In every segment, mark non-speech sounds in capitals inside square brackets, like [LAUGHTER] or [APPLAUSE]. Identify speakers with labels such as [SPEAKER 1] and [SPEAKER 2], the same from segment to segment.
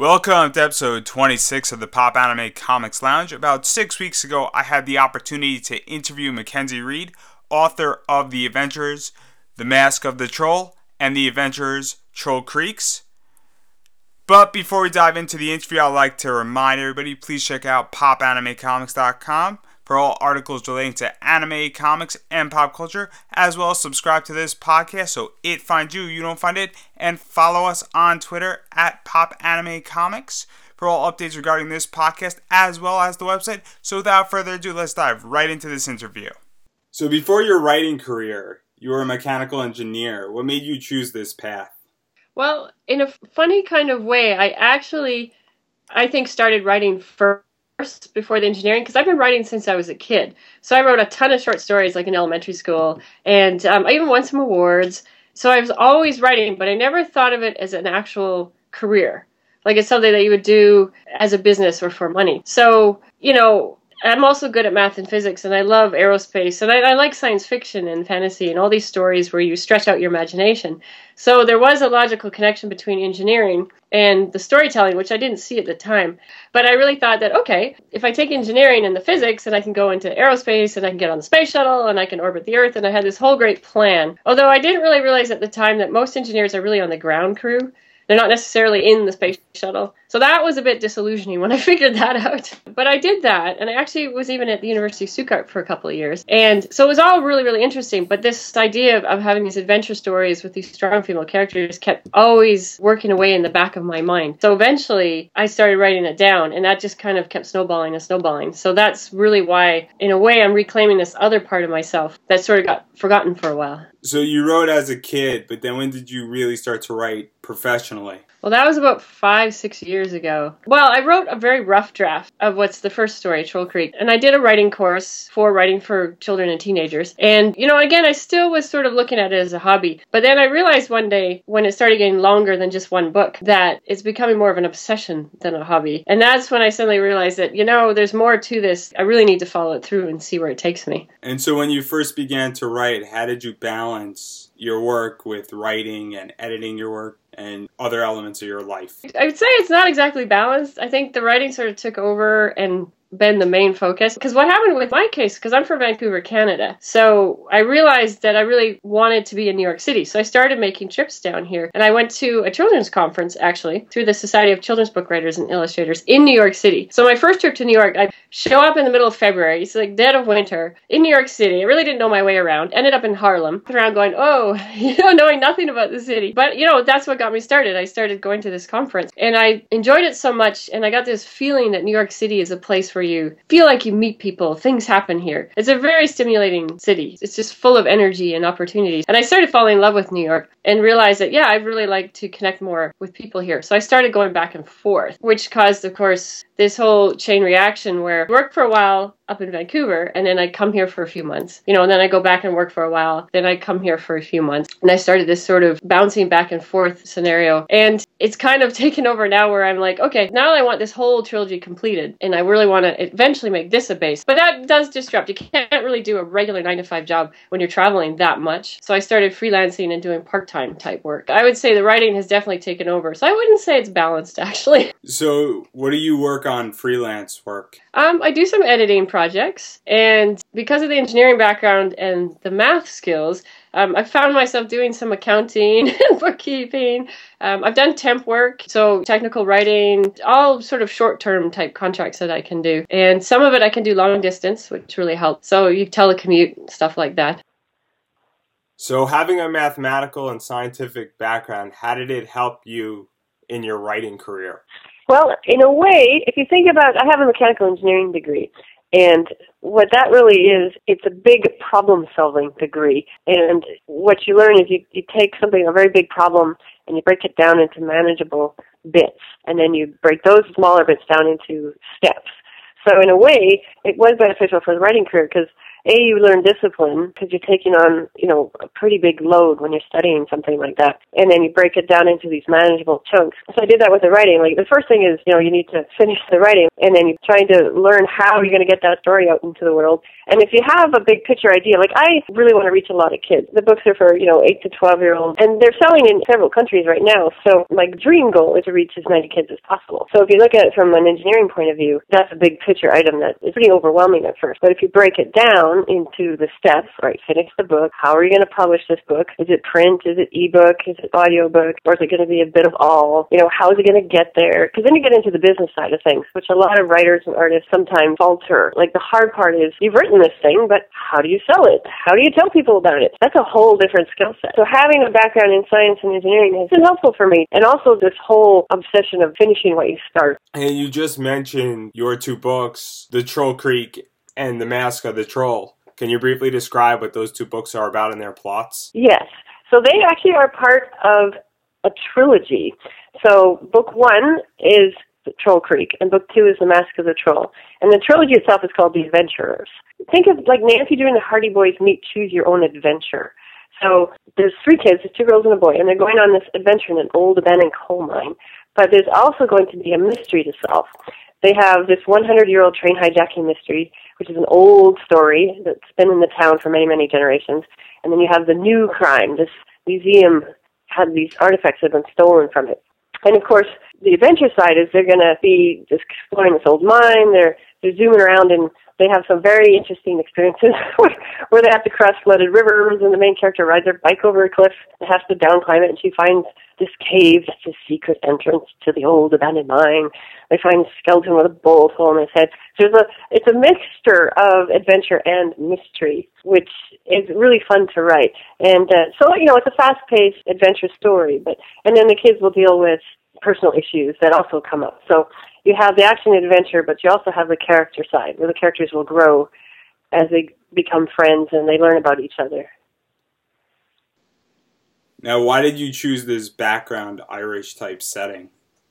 [SPEAKER 1] Welcome to episode 26 of the Pop Anime Comics Lounge. About six weeks ago, I had the opportunity to interview Mackenzie Reed, author of The Adventurers, The Mask of the Troll, and The Adventurers Troll Creeks. But before we dive into the interview, I'd like to remind everybody please check out popanimecomics.com for all articles relating to anime, comics, and pop culture, as well as subscribe to this podcast so it finds you, you don't find it, and follow us on Twitter at Pop Anime Comics for all updates regarding this podcast as well as the website. So without further ado, let's dive right into this interview. So before your writing career, you were a mechanical engineer. What made you choose this path?
[SPEAKER 2] Well, in a funny kind of way, I actually, I think, started writing first before the engineering because I've been writing since I was a kid. So I wrote a ton of short stories like in elementary school, and um, I even won some awards. So I was always writing, but I never thought of it as an actual career. Like it's something that you would do as a business or for money. So, you know, I'm also good at math and physics, and I love aerospace, and I, I, like science fiction and fantasy and all these stories where you stretch out your imagination. So there was a logical connection between engineering and the storytelling, which I didn't see at the time. But I really thought that, okay, if I take engineering and the physics, and I can go into aerospace, and I can get on the space shuttle, and I can orbit the Earth, and I had this whole great plan. Although I didn't really realize at the time that most engineers are really on the ground crew. They're not necessarily in the space shuttle. So that was a bit disillusioning when I [LAUGHS] figured that out. But I did that, and I actually was even at the University of Stuttgart for a couple of years. And so it was all really, really interesting. But this idea of, of having these adventure stories with these strong female characters kept always working away in the back of my mind. So eventually I started writing it down, and that just kind of kept snowballing and snowballing. So that's really why, in a way, I'm reclaiming this other part of myself that sort of got forgotten for a while.
[SPEAKER 1] So you wrote as a kid, but then when did you really start to write professionally?
[SPEAKER 2] Well, that was about five, six years ago. Well, I wrote a very rough draft of what's the first story, Troll Creek, and I did a writing course for writing for children and teenagers. And, you know, again, I still was sort of looking at it as a hobby. But then I realized one day when it started getting longer than just one book that it's becoming more of an obsession than a hobby. And that's when I suddenly realized that, you know, there's more to this. I really need to follow it through and see where it takes me.
[SPEAKER 1] And so when you first began to write, how did you balance your work with writing and editing your work? And other elements of your life?
[SPEAKER 2] I would say it's not exactly balanced. I think the writing sort of took over and been the main focus. Because what happened with my case, because I'm from Vancouver, Canada, so I realized that I really wanted to be in New York City. So I started making trips down here. And I went to a children's conference, actually, through the Society of Children's Book Writers and Illustrators in New York City. So my first trip to New York, I show up in the middle of February. It's like dead of winter in New York City. I really didn't know my way around. Ended up in Harlem, around going, oh, [LAUGHS] you know, knowing nothing about the city. But, you know, that's what got me started. I started going to this conference. And I enjoyed it so much. And I got this feeling that New York City is a place where where you feel like you meet people, things happen here. It's a very stimulating city. It's just full of energy and opportunities. And I started falling in love with New York and realized that, yeah, I'd really like to connect more with people here. So I started going back and forth, which caused, of course, this whole chain reaction where I work for a while up in Vancouver and then I come here for a few months, you know, and then I go back and work for a while, then I come here for a few months. And I started this sort of bouncing back and forth scenario. And it's kind of [LAUGHS] taken over now where I'm like, okay, now I want this whole trilogy completed and I really want to eventually make this a base. But that does disrupt. You can't really do a regular nine to five job when you're traveling that much. So I started freelancing and doing part time type work. I would say the writing has definitely taken over. So I wouldn't say it's balanced [LAUGHS] actually.
[SPEAKER 1] So what do you work on freelance work?
[SPEAKER 2] Um, I do some editing projects, and because of the engineering background and the math skills, um, I found myself doing some accounting [LAUGHS] and bookkeeping. Um, I've done temp work, so technical writing, all sort of short term type contracts that I can do. And some of it I can do long distance, which really helps. So you telecommute, stuff like that.
[SPEAKER 1] So, having a mathematical and scientific background, how did it help you in your writing career?
[SPEAKER 3] Well, in a way, if you think about, I have a mechanical engineering degree, and what that really is, it's a big problem solving degree. And what you learn is you, you take something, a very big problem, and you break it down into manageable bits. And then you break those smaller bits down into steps. So in a way, it was beneficial for the writing career because a you learn discipline because you're taking on you know a pretty big load when you're studying something like that, and then you break it down into these manageable chunks. So I did that with the writing. Like the first thing is you know you need to finish the writing, and then you're trying to learn how you're going to get that story out into the world. And if you have a big picture idea, like I really want to reach a lot of kids. The books are for you know eight to twelve year olds, and they're selling in several countries right now. So my dream goal is to reach as many kids as possible. So if you look at it from an engineering point of view, that's a big picture item that is pretty overwhelming at first. But if you break it down into the steps, right, finish the book, how are you going to publish this book? Is it print? Is it ebook? Is it audiobook? Or is it going to be a bit of all? You know, how is it going to get there? Because then you get into the business side of things, which a lot of writers and artists sometimes falter. Like the hard part is you've written this thing, but how do you sell it? How do you tell people about it? That's a whole different skill set. So having a background in science and engineering has been helpful for me. And also this whole obsession of finishing what you start.
[SPEAKER 1] And you just mentioned your two books, The Troll Creek and The Mask of the Troll. Can you briefly describe what those two books are about and their plots?
[SPEAKER 3] Yes. So they actually are part of a trilogy. So book one is Troll Creek, and book two is The Mask of the Troll. And the trilogy itself is called The Adventurers. Think of like Nancy and the Hardy Boys meet Choose Your Own Adventure. So there's three kids, there's two girls and a boy, and they're going on this adventure in an old abandoned coal mine. But there's also going to be a mystery to solve. They have this 100 year old train hijacking mystery, which is an old story that's been in the town for many, many generations. And then you have the new crime. This museum had these artifacts that have been stolen from it. And of course, the adventure side is they're going to be just exploring this old mine. They're they're zooming around and they have some very interesting experiences [LAUGHS] where they have to cross flooded rivers and the main character rides her bike over a cliff and has to down climb it and she finds this cave that's a secret entrance to the old abandoned mine. They find a skeleton with a bullet hole in his head. So it's a it's a mixture of adventure and mystery, which is really fun to write. And uh, so you know it's a fast paced adventure story, but and then the kids will deal with personal issues that also come up. So you have the action adventure, but you also have the character side where the characters will grow as they become friends and they learn about each other.
[SPEAKER 1] Now, why did you choose this background Irish type setting?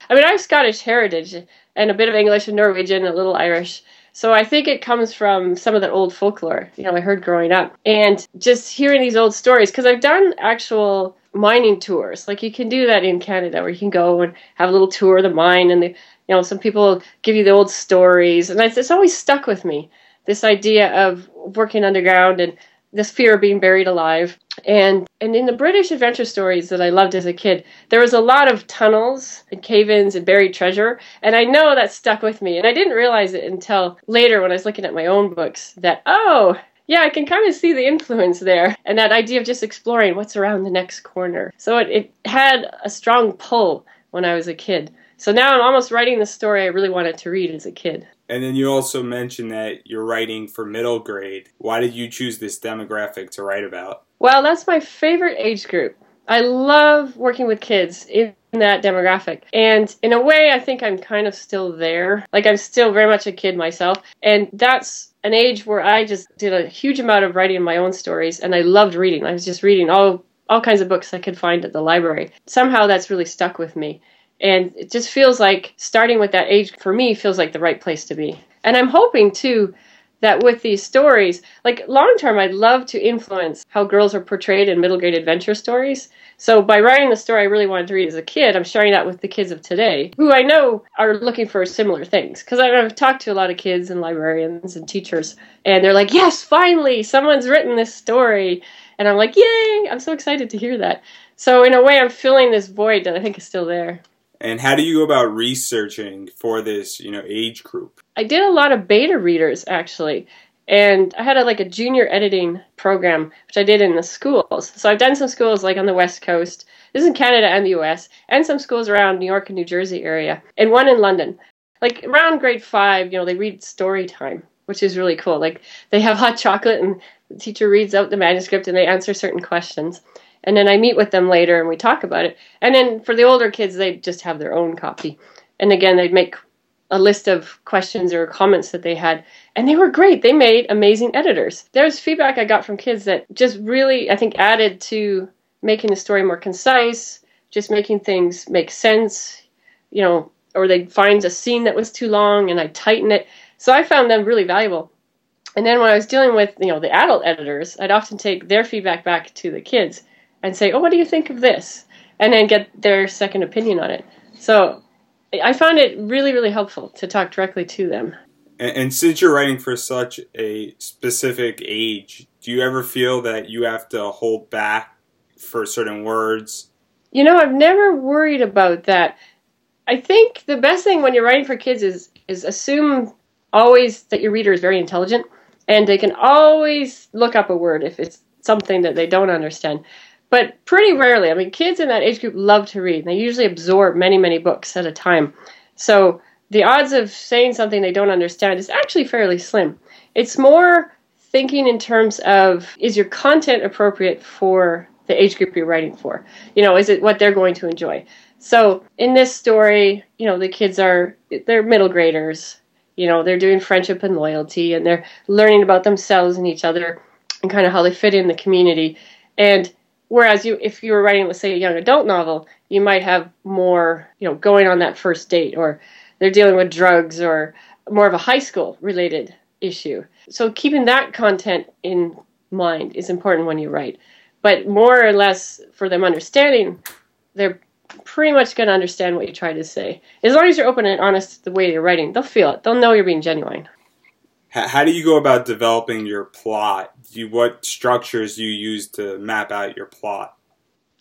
[SPEAKER 2] I mean, I have Scottish heritage and a bit of English and Norwegian, and a little Irish. So I think it comes from some of that old folklore, you know, I heard growing up. And just hearing these old stories, because I've done actual mining tours. Like you can do that in Canada where you can go and have a little tour of the mine and the you know some people give you the old stories and it's always stuck with me this idea of working underground and this fear of being buried alive and and in the british adventure stories that i loved as a kid there was a lot of tunnels and cave-ins and buried treasure and i know that stuck with me and i didn't realize it until later when i was looking at my own books that oh yeah, I can kind of see the influence there and that idea of just exploring what's around the next corner. So it, it had a strong pull when I was a kid. So now I'm almost writing the story I really wanted to read as a kid.
[SPEAKER 1] And then you also mentioned that you're writing for middle grade. Why did you choose this demographic to write about?
[SPEAKER 2] Well, that's my favorite age group. I love working with kids in that demographic. And in a way, I think I'm kind of still there. Like, I'm still very much a kid myself. And that's an age where I just did a huge amount of writing my own stories and I loved reading. I was just reading all all kinds of books I could find at the library. Somehow that's really stuck with me. And it just feels like starting with that age for me feels like the right place to be. And I'm hoping too that with these stories, like long term, I'd love to influence how girls are portrayed in middle grade adventure stories. So by writing the story I really wanted to read as a kid, I'm sharing that with the kids of today, who I know are looking for similar things. Because I've talked to a lot of kids and librarians and teachers, and they're like, "Yes, finally, someone's written this story," and I'm like, "Yay!" I'm so excited to hear that. So in a way, I'm filling this void that I think is still there.
[SPEAKER 1] And how do you go about researching for this, you know, age group?
[SPEAKER 2] I did a lot of beta readers actually. And I had a, like a junior editing program, which I did in the schools. So I've done some schools like on the West Coast. This is in Canada and the US, and some schools around New York and New Jersey area, and one in London. Like around grade five, you know, they read story time, which is really cool. Like they have hot chocolate and the teacher reads out the manuscript and they answer certain questions and then I meet with them later and we talk about it. And then for the older kids, they just have their own copy. And again, they'd make a list of questions or comments that they had, and they were great. They made amazing editors. There's feedback I got from kids that just really, I think, added to making the story more concise, just making things make sense, you know, or they'd find a scene that was too long and I'd tighten it. So I found them really valuable And then when I was dealing with, you know, the adult editors, I'd often take their feedback back to the kids and say, "Oh, what do you think of this?" and then get their second opinion on it. So I found it really, really helpful to talk directly to them.
[SPEAKER 1] And, and since you're writing for such a specific age, do you ever feel that you have to hold back for certain words?
[SPEAKER 2] You know, I've never worried about that. I think the best thing when you're writing for kids is is assume always that your reader is very intelligent and they can always look up a word if it's something that they don't understand. But pretty rarely, I mean, kids in that age group love to read. They usually absorb many, many books at a time. So the odds of saying something they don't understand is actually fairly slim. It's more thinking in terms of is your content appropriate for the age group you're writing for? You know, is it what they're going to enjoy? So in this story, you know, the kids are they're middle graders. You know, they're doing friendship and loyalty and they're learning about themselves and each other and kind of how they fit in the community. And Whereas you, if you were writing, let's say, a young adult novel, you might have more, you know, going on that first date, or they're dealing with drugs, or more of a high school related issue. So keeping that content in mind is important when you write. But more or less for them understanding, they're pretty much going to understand what you try to say. As long as you're open and honest the way you're writing, they'll feel it. They'll know you're being genuine
[SPEAKER 1] how do you go about developing your plot? You, what structures do you use to map out your plot?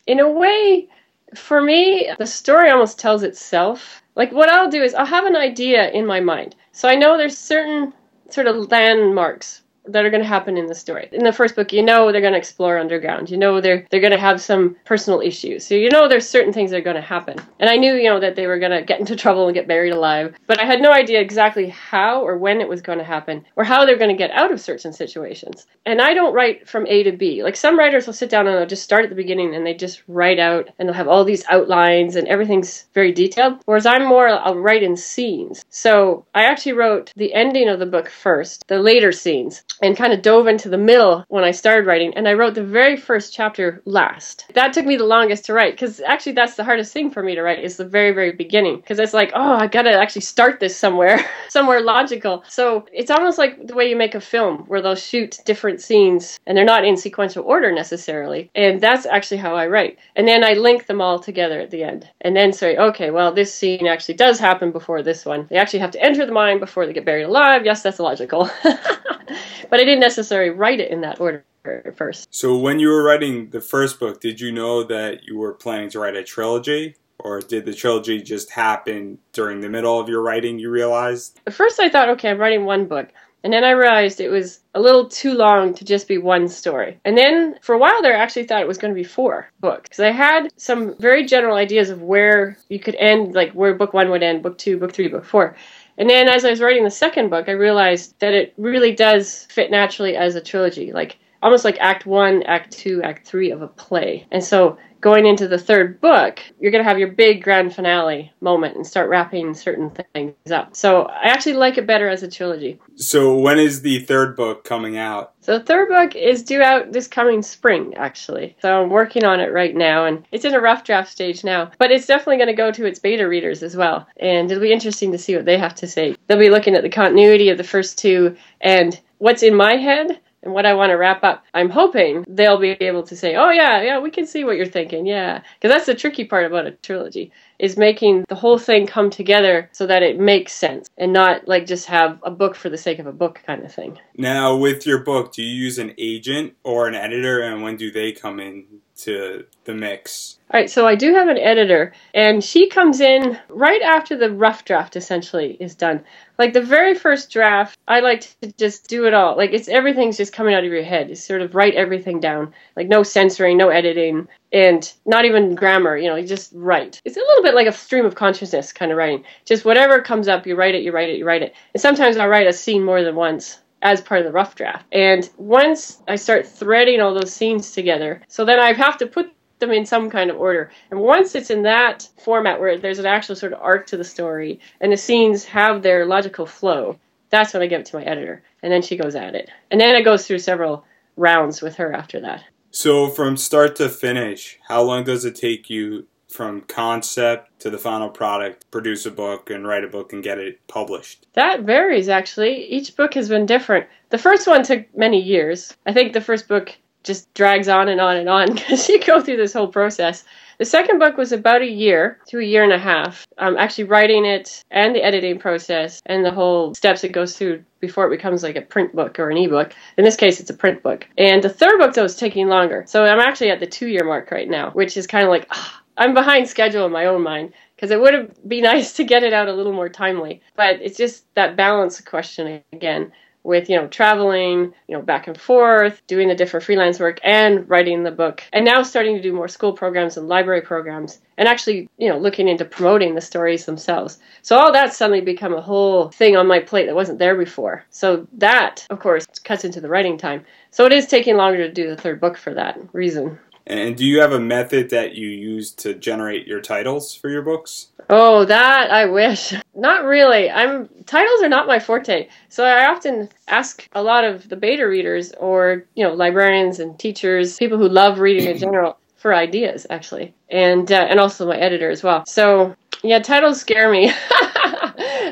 [SPEAKER 2] In a way, for me, the story almost tells itself. Like what I'll do is I'll have an idea in my mind. So I know there's certain sort of landmarks that are going to happen in the story. In the first book, you know they're going to explore underground. You know they're they're going to have some personal issues. So you know there's certain things that are going to happen. And I knew, you know, that they were going to get into [LAUGHS] trouble and get buried alive, but I had no idea exactly how or when it was going to happen or how they're going to get out of certain situations. And I don't write from A to B. Like some writers will sit down and they'll just start at the beginning and they just write out and they'll have all these outlines and everything's very detailed. Whereas I'm more I'll write in scenes. So I actually wrote the ending of the book first, the later scenes and kind of dove into the middle when I started writing. And I wrote the very first chapter last. That took me the longest to write because actually that's the hardest thing for me to write is the very, very beginning. Because it's like, oh, I gotta actually start this somewhere, [LAUGHS] somewhere logical. So it's almost like the way you make a film where they'll shoot different scenes and they're not in sequential order necessarily. And that's actually how I write. And then I link them all together at the end. And then say, okay, well, this scene actually does happen before this one. They actually have to enter the mine before they get buried alive. Yes, that's logical. [LAUGHS] but I didn't necessarily write it in that order at first.
[SPEAKER 1] So when you were writing the first book, did you know that you were planning to write a trilogy? Or did the trilogy just happen during the middle of your writing, you realized?
[SPEAKER 2] At first I thought, okay, I'm writing one book. And then I realized it was a little too long to just be one story. And then for a while there, I actually thought it was going to be four books. Because I had some very general ideas of where you could end, like where book one would end, book two, book three, book four. And then as I was writing the second book, I realized that it really does fit naturally as a trilogy, like almost like act one, act two, act three of a play. And so going into the third book, you're going to have your big grand finale moment and start wrapping certain things up. So I actually like it better as a trilogy.
[SPEAKER 1] So when is the third book coming out?
[SPEAKER 2] So the third book is due out this coming spring, actually. So I'm working on it right now, and it's in a rough draft stage now. But it's definitely going to go to its beta readers as well, and it'll be interesting to see what they have to say. They'll be looking at the continuity of the first two and what's in my head and what I want to wrap up. I'm hoping they'll be able to say, "Oh yeah, yeah, we can see what you're thinking." Yeah, because that's the tricky part about a trilogy is making the whole thing come together so that it makes sense and not like just have a book for the sake of a book kind of thing.
[SPEAKER 1] Now, with your book, do you use an agent or an editor, and when do they come in to the mix?
[SPEAKER 2] All right, so I do have an editor, and she comes in right after the rough draft essentially is done. Like the very first draft, I like to just do it all. Like it's everything's just coming out of your head. You sort of write everything down. Like no censoring, no editing, and not even grammar. You know, you just write. It's a little bit like a stream of consciousness kind of writing. Just whatever comes up, you write it, you write it, you write it. And sometimes I write a scene more than once as part of the rough draft. And once I start threading all those scenes together, so then I have to put them in some kind of order. And once it's in that format where there's an actual sort of arc to the story and the scenes have their logical flow, that's when I give it to my editor. And then she goes at it. And then it goes through several rounds with her after that.
[SPEAKER 1] So from start to finish, how long does it take you from concept to the final product, produce a book and write a book and get it published?
[SPEAKER 2] That varies actually. Each book has been different. The first one took many years. I think the first book just drags on and on and on [LAUGHS] because you go through this whole process. The second book was about a year to a year and a half. Um, actually writing it and the editing process and the whole steps it goes through before it becomes like a print book or an ebook. In this case, it's a print book. And the third book though is taking longer. So I'm actually at the two year mark right now, which is kind of like ah, I'm behind schedule in my own mind because it would have be [LAUGHS] nice to get it out a little more timely. But it's just that balance question again with you know traveling you know back and forth doing the different freelance work and writing the book. And now starting to do more school programs and library programs and actually you know looking into promoting the stories themselves. So all that suddenly become a whole thing on my plate that wasn't there before. So that of course cuts into the writing time. So it is taking longer to do the third book for that reason
[SPEAKER 1] and do you have a method that you use to generate your titles for your books?
[SPEAKER 2] Oh, that I wish. Not really. I'm titles are not my forte. So I often ask a lot of the beta readers or, you know, librarians and teachers, people who love reading in general [CLEARS THROAT] for ideas actually. And uh, and also my editor as well. So, yeah, titles scare me. [LAUGHS]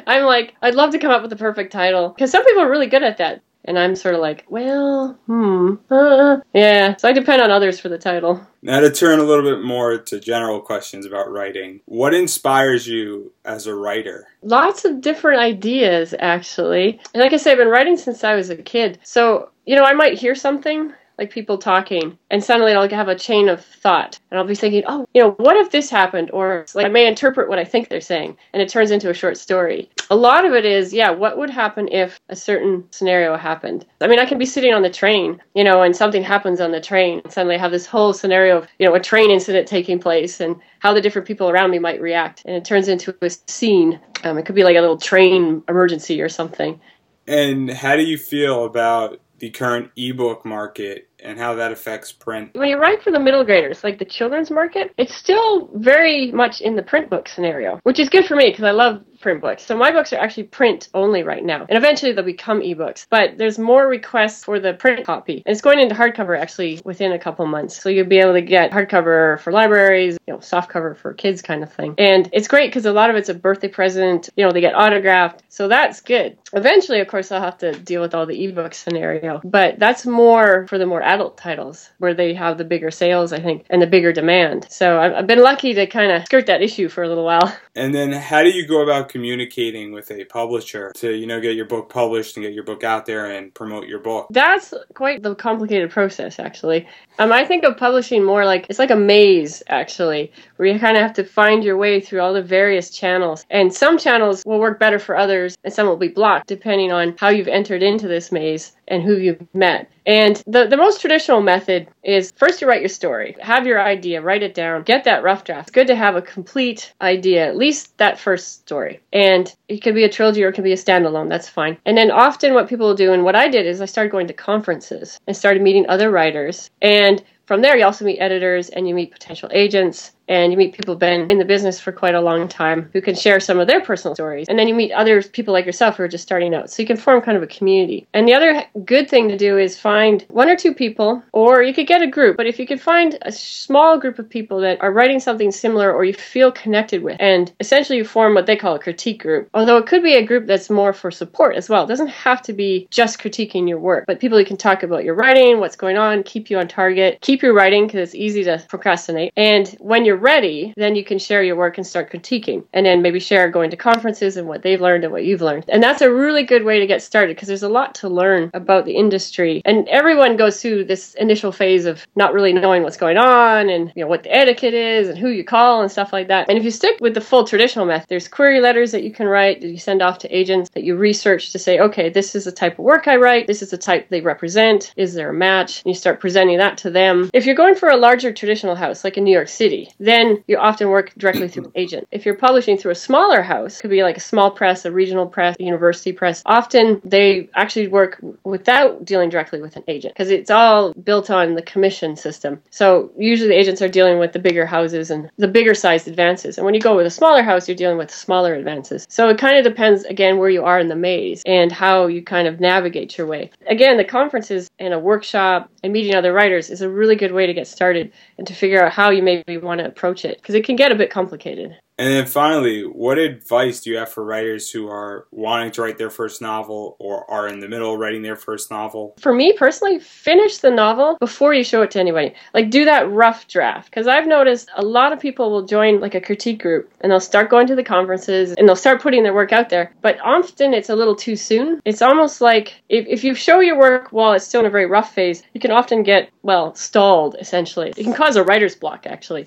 [SPEAKER 2] I'm like, I'd love to come up with the perfect title because some people are really good at that. And I'm sort of like, well, hmm, uh, yeah. So I depend on others for the title.
[SPEAKER 1] Now, to turn a little bit more to general questions about writing, what inspires you as a writer?
[SPEAKER 2] Lots of different ideas, actually. And like I said, I've been writing since I was a kid. So, you know, I might hear something like people talking, and suddenly I'll have a chain of thought, and I'll be thinking, oh, you know, what if this happened? Or like I may interpret what I think they're saying, and it turns into a short story. A lot of it is, yeah, what would happen if a certain scenario happened? I mean, I can be sitting on the train, you know, and something happens on the train, and suddenly I have this whole scenario of, you know, a train incident taking place, and how the different people around me might react, and it turns into a scene. Um, it could be like a little train emergency or something.
[SPEAKER 1] And how do you feel about the current ebook market and how that affects print.
[SPEAKER 2] When you write for the middle graders, like the children's market, it's still very much in the print book scenario, which is good for me because I love print books. So my books are actually print only right now. And eventually they'll become ebooks. But there's more requests for the print copy. And it's going into hardcover actually within a couple months. So you'll be able to get hardcover for libraries, you know, soft cover for kids kind of thing. And it's great because a lot of it's a birthday present. You know, they get autographed. So that's good. Eventually, of course, I'll have to deal with all the ebook scenario. But that's more for the more adult titles where they have the bigger sales, I think, and the bigger demand. So I've been lucky to kind of skirt that issue for a little while.
[SPEAKER 1] And then how do you go about communicating with a publisher to, you know, get your book published and get your book out there and promote your book?
[SPEAKER 2] That's quite the complicated process, actually. Um, I think of publishing more like it's like a maze, actually, where you kind of have to find your way through all the various channels. And some channels will work better for others, and some will be blocked depending on how you've entered into this maze and who you've met. And the, the most traditional method is first you write your story, have your idea, write it down, get that rough draft. It's good to have a complete idea, at least that first story. And it could be a trilogy or it could be a standalone, that's fine. And then often what people will do, and what I did is I started going to conferences and started meeting other writers. And from there, you also meet editors and you meet potential agents and you meet people who've been in the business for quite a long time who can share some of their personal stories. And then you meet other people like yourself who are just starting out. So you can form kind of a community. And the other good thing to do is find one or two people, or you could get a group. But if you could find a small group of people that are writing something similar or you feel connected with, and essentially you form what they call a critique group. Although it could be a group that's more for support as well. It doesn't have to be just critiquing your work, but people you can talk about your writing, what's going on, keep you on target, keep your writing because it's easy to procrastinate. And when you're you're ready, then you can share your work and start critiquing. And then maybe share going to conferences and what they've learned and what you've learned. And that's a really good way to get started because there's a lot to learn about the industry. And everyone goes through this initial phase of not really knowing what's going on and you know what the etiquette is and who you call and stuff like that. And if you stick with the full traditional method, there's query letters that you can write that you send off to agents that you research to say, okay, this is the type of work I write, this is the type they represent, is there a match? And you start presenting that to them. If you're going for a larger traditional house like in New York City, then you often work directly through an [CLEARS THROAT] agent. If you're publishing through a smaller house, could be like a small press, a regional press, a university press, often they actually work without dealing directly with an agent because it's all built on the commission system. So usually the agents are dealing with the bigger houses and the bigger sized advances. And when you go with a smaller house, you're dealing with smaller advances. So it kind of depends again where you are in the maze and how you kind of navigate your way. Again, the conferences and a workshop and meeting other writers is a really good way to get started and to figure out how you maybe want to approach it because it can get a bit complicated.
[SPEAKER 1] And then finally, what advice do you have for writers who are wanting to write their first novel or are in the middle of writing their first novel?
[SPEAKER 2] For me personally, finish the novel before you show it to anybody. Like do that rough draft because I've noticed a lot of people will join like a critique group and they'll start going to the conferences and they'll start putting their work out there. But often it's a little too soon. It's almost like if, if you show your work while it's still in a very rough phase, you can often get, well, stalled essentially. It can cause a writer's block actually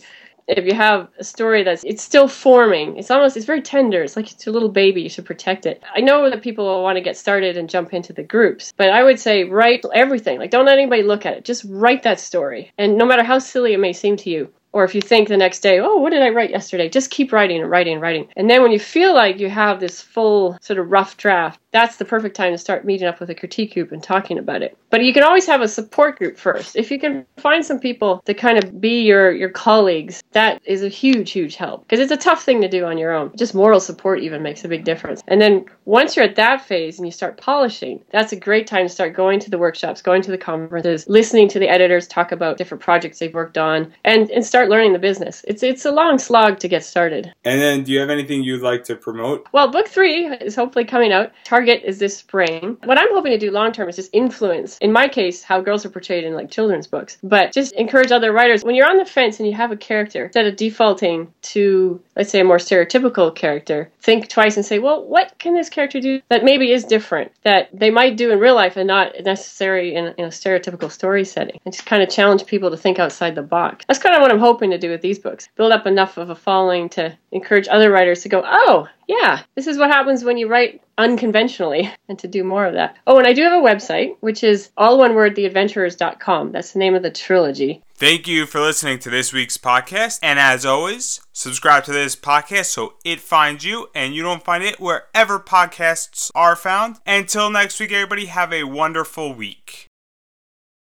[SPEAKER 2] if you have a story that's it's still forming it's almost it's very tender. It's like it's a little baby you should protect it. I know that people want to get started and jump into the groups but i would say write everything. Like don't let anybody look at it. Just write that story. And no matter how silly it may seem to you or if you think the next day, oh, what did I write yesterday? Just keep writing and writing and writing. And then when you feel like you have this full sort of rough draft, that's the perfect time to start meeting up with a critique group and talking about it. But you can always have a support group first. If you can find some people to kind of be your, your colleagues, that is a huge, huge help. Because it's a tough thing to do on your own. Just moral support even makes a big difference. And then once you're at that phase and you start polishing, that's a great time to start going to the workshops, going to the conferences, listening to the editors talk about different projects they've worked on, and, and start learning the business. It's it's a long slog to get started.
[SPEAKER 1] And then do you have anything you'd like to promote?
[SPEAKER 2] Well, book three is hopefully coming out. Target is this spring. What I'm hoping to do long term is just influence, in my case, how girls are portrayed in like children's books. But just encourage other writers. When you're on the fence and you have a character, instead of defaulting to, let's say, a more stereotypical character, think twice and say, well, what can this character do that maybe is different, that they might do in real life and not necessary in, in a stereotypical story setting? And just kind of challenge people to think outside the box. That's kind of what I'm hoping to do with these books. Build up enough of a following to encourage other writers to go, oh, yeah, this is what happens when you write unconventionally [LAUGHS] and to do more of that. Oh, and I do have a website, which is all one word, theadventurers.com. That's the name of the trilogy.
[SPEAKER 1] Thank you for listening to this week's podcast. And as always, subscribe to this podcast so it finds you and you don't find it wherever podcasts are found. Until next week, everybody, have a wonderful week.